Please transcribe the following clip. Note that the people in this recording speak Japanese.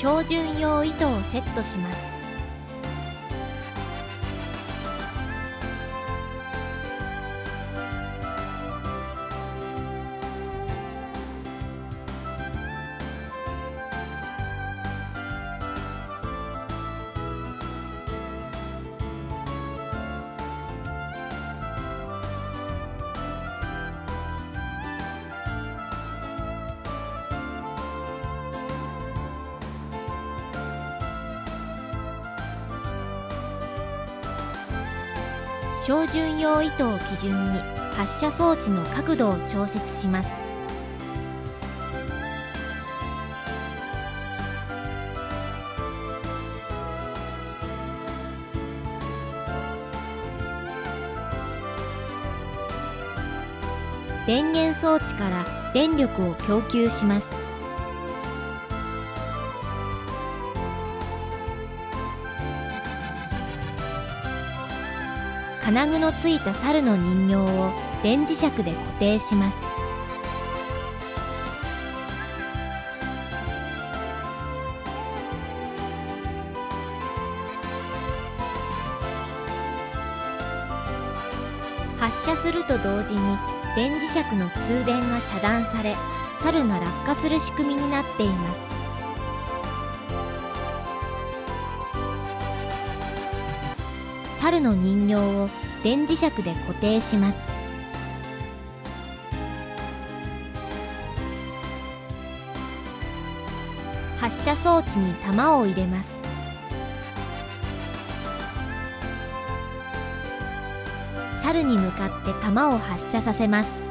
標準用糸をセットします。標準用糸を基準に発射装置の角度を調節します。電源装置から電力を供給します。金具のついた猿の人形を電磁石で固定します。発射すると同時に電磁石の通電が遮断され猿が落下する仕組みになっています。猿の人形を電磁石で固定します。発射装置に弾を入れます。猿に向かって弾を発射させます。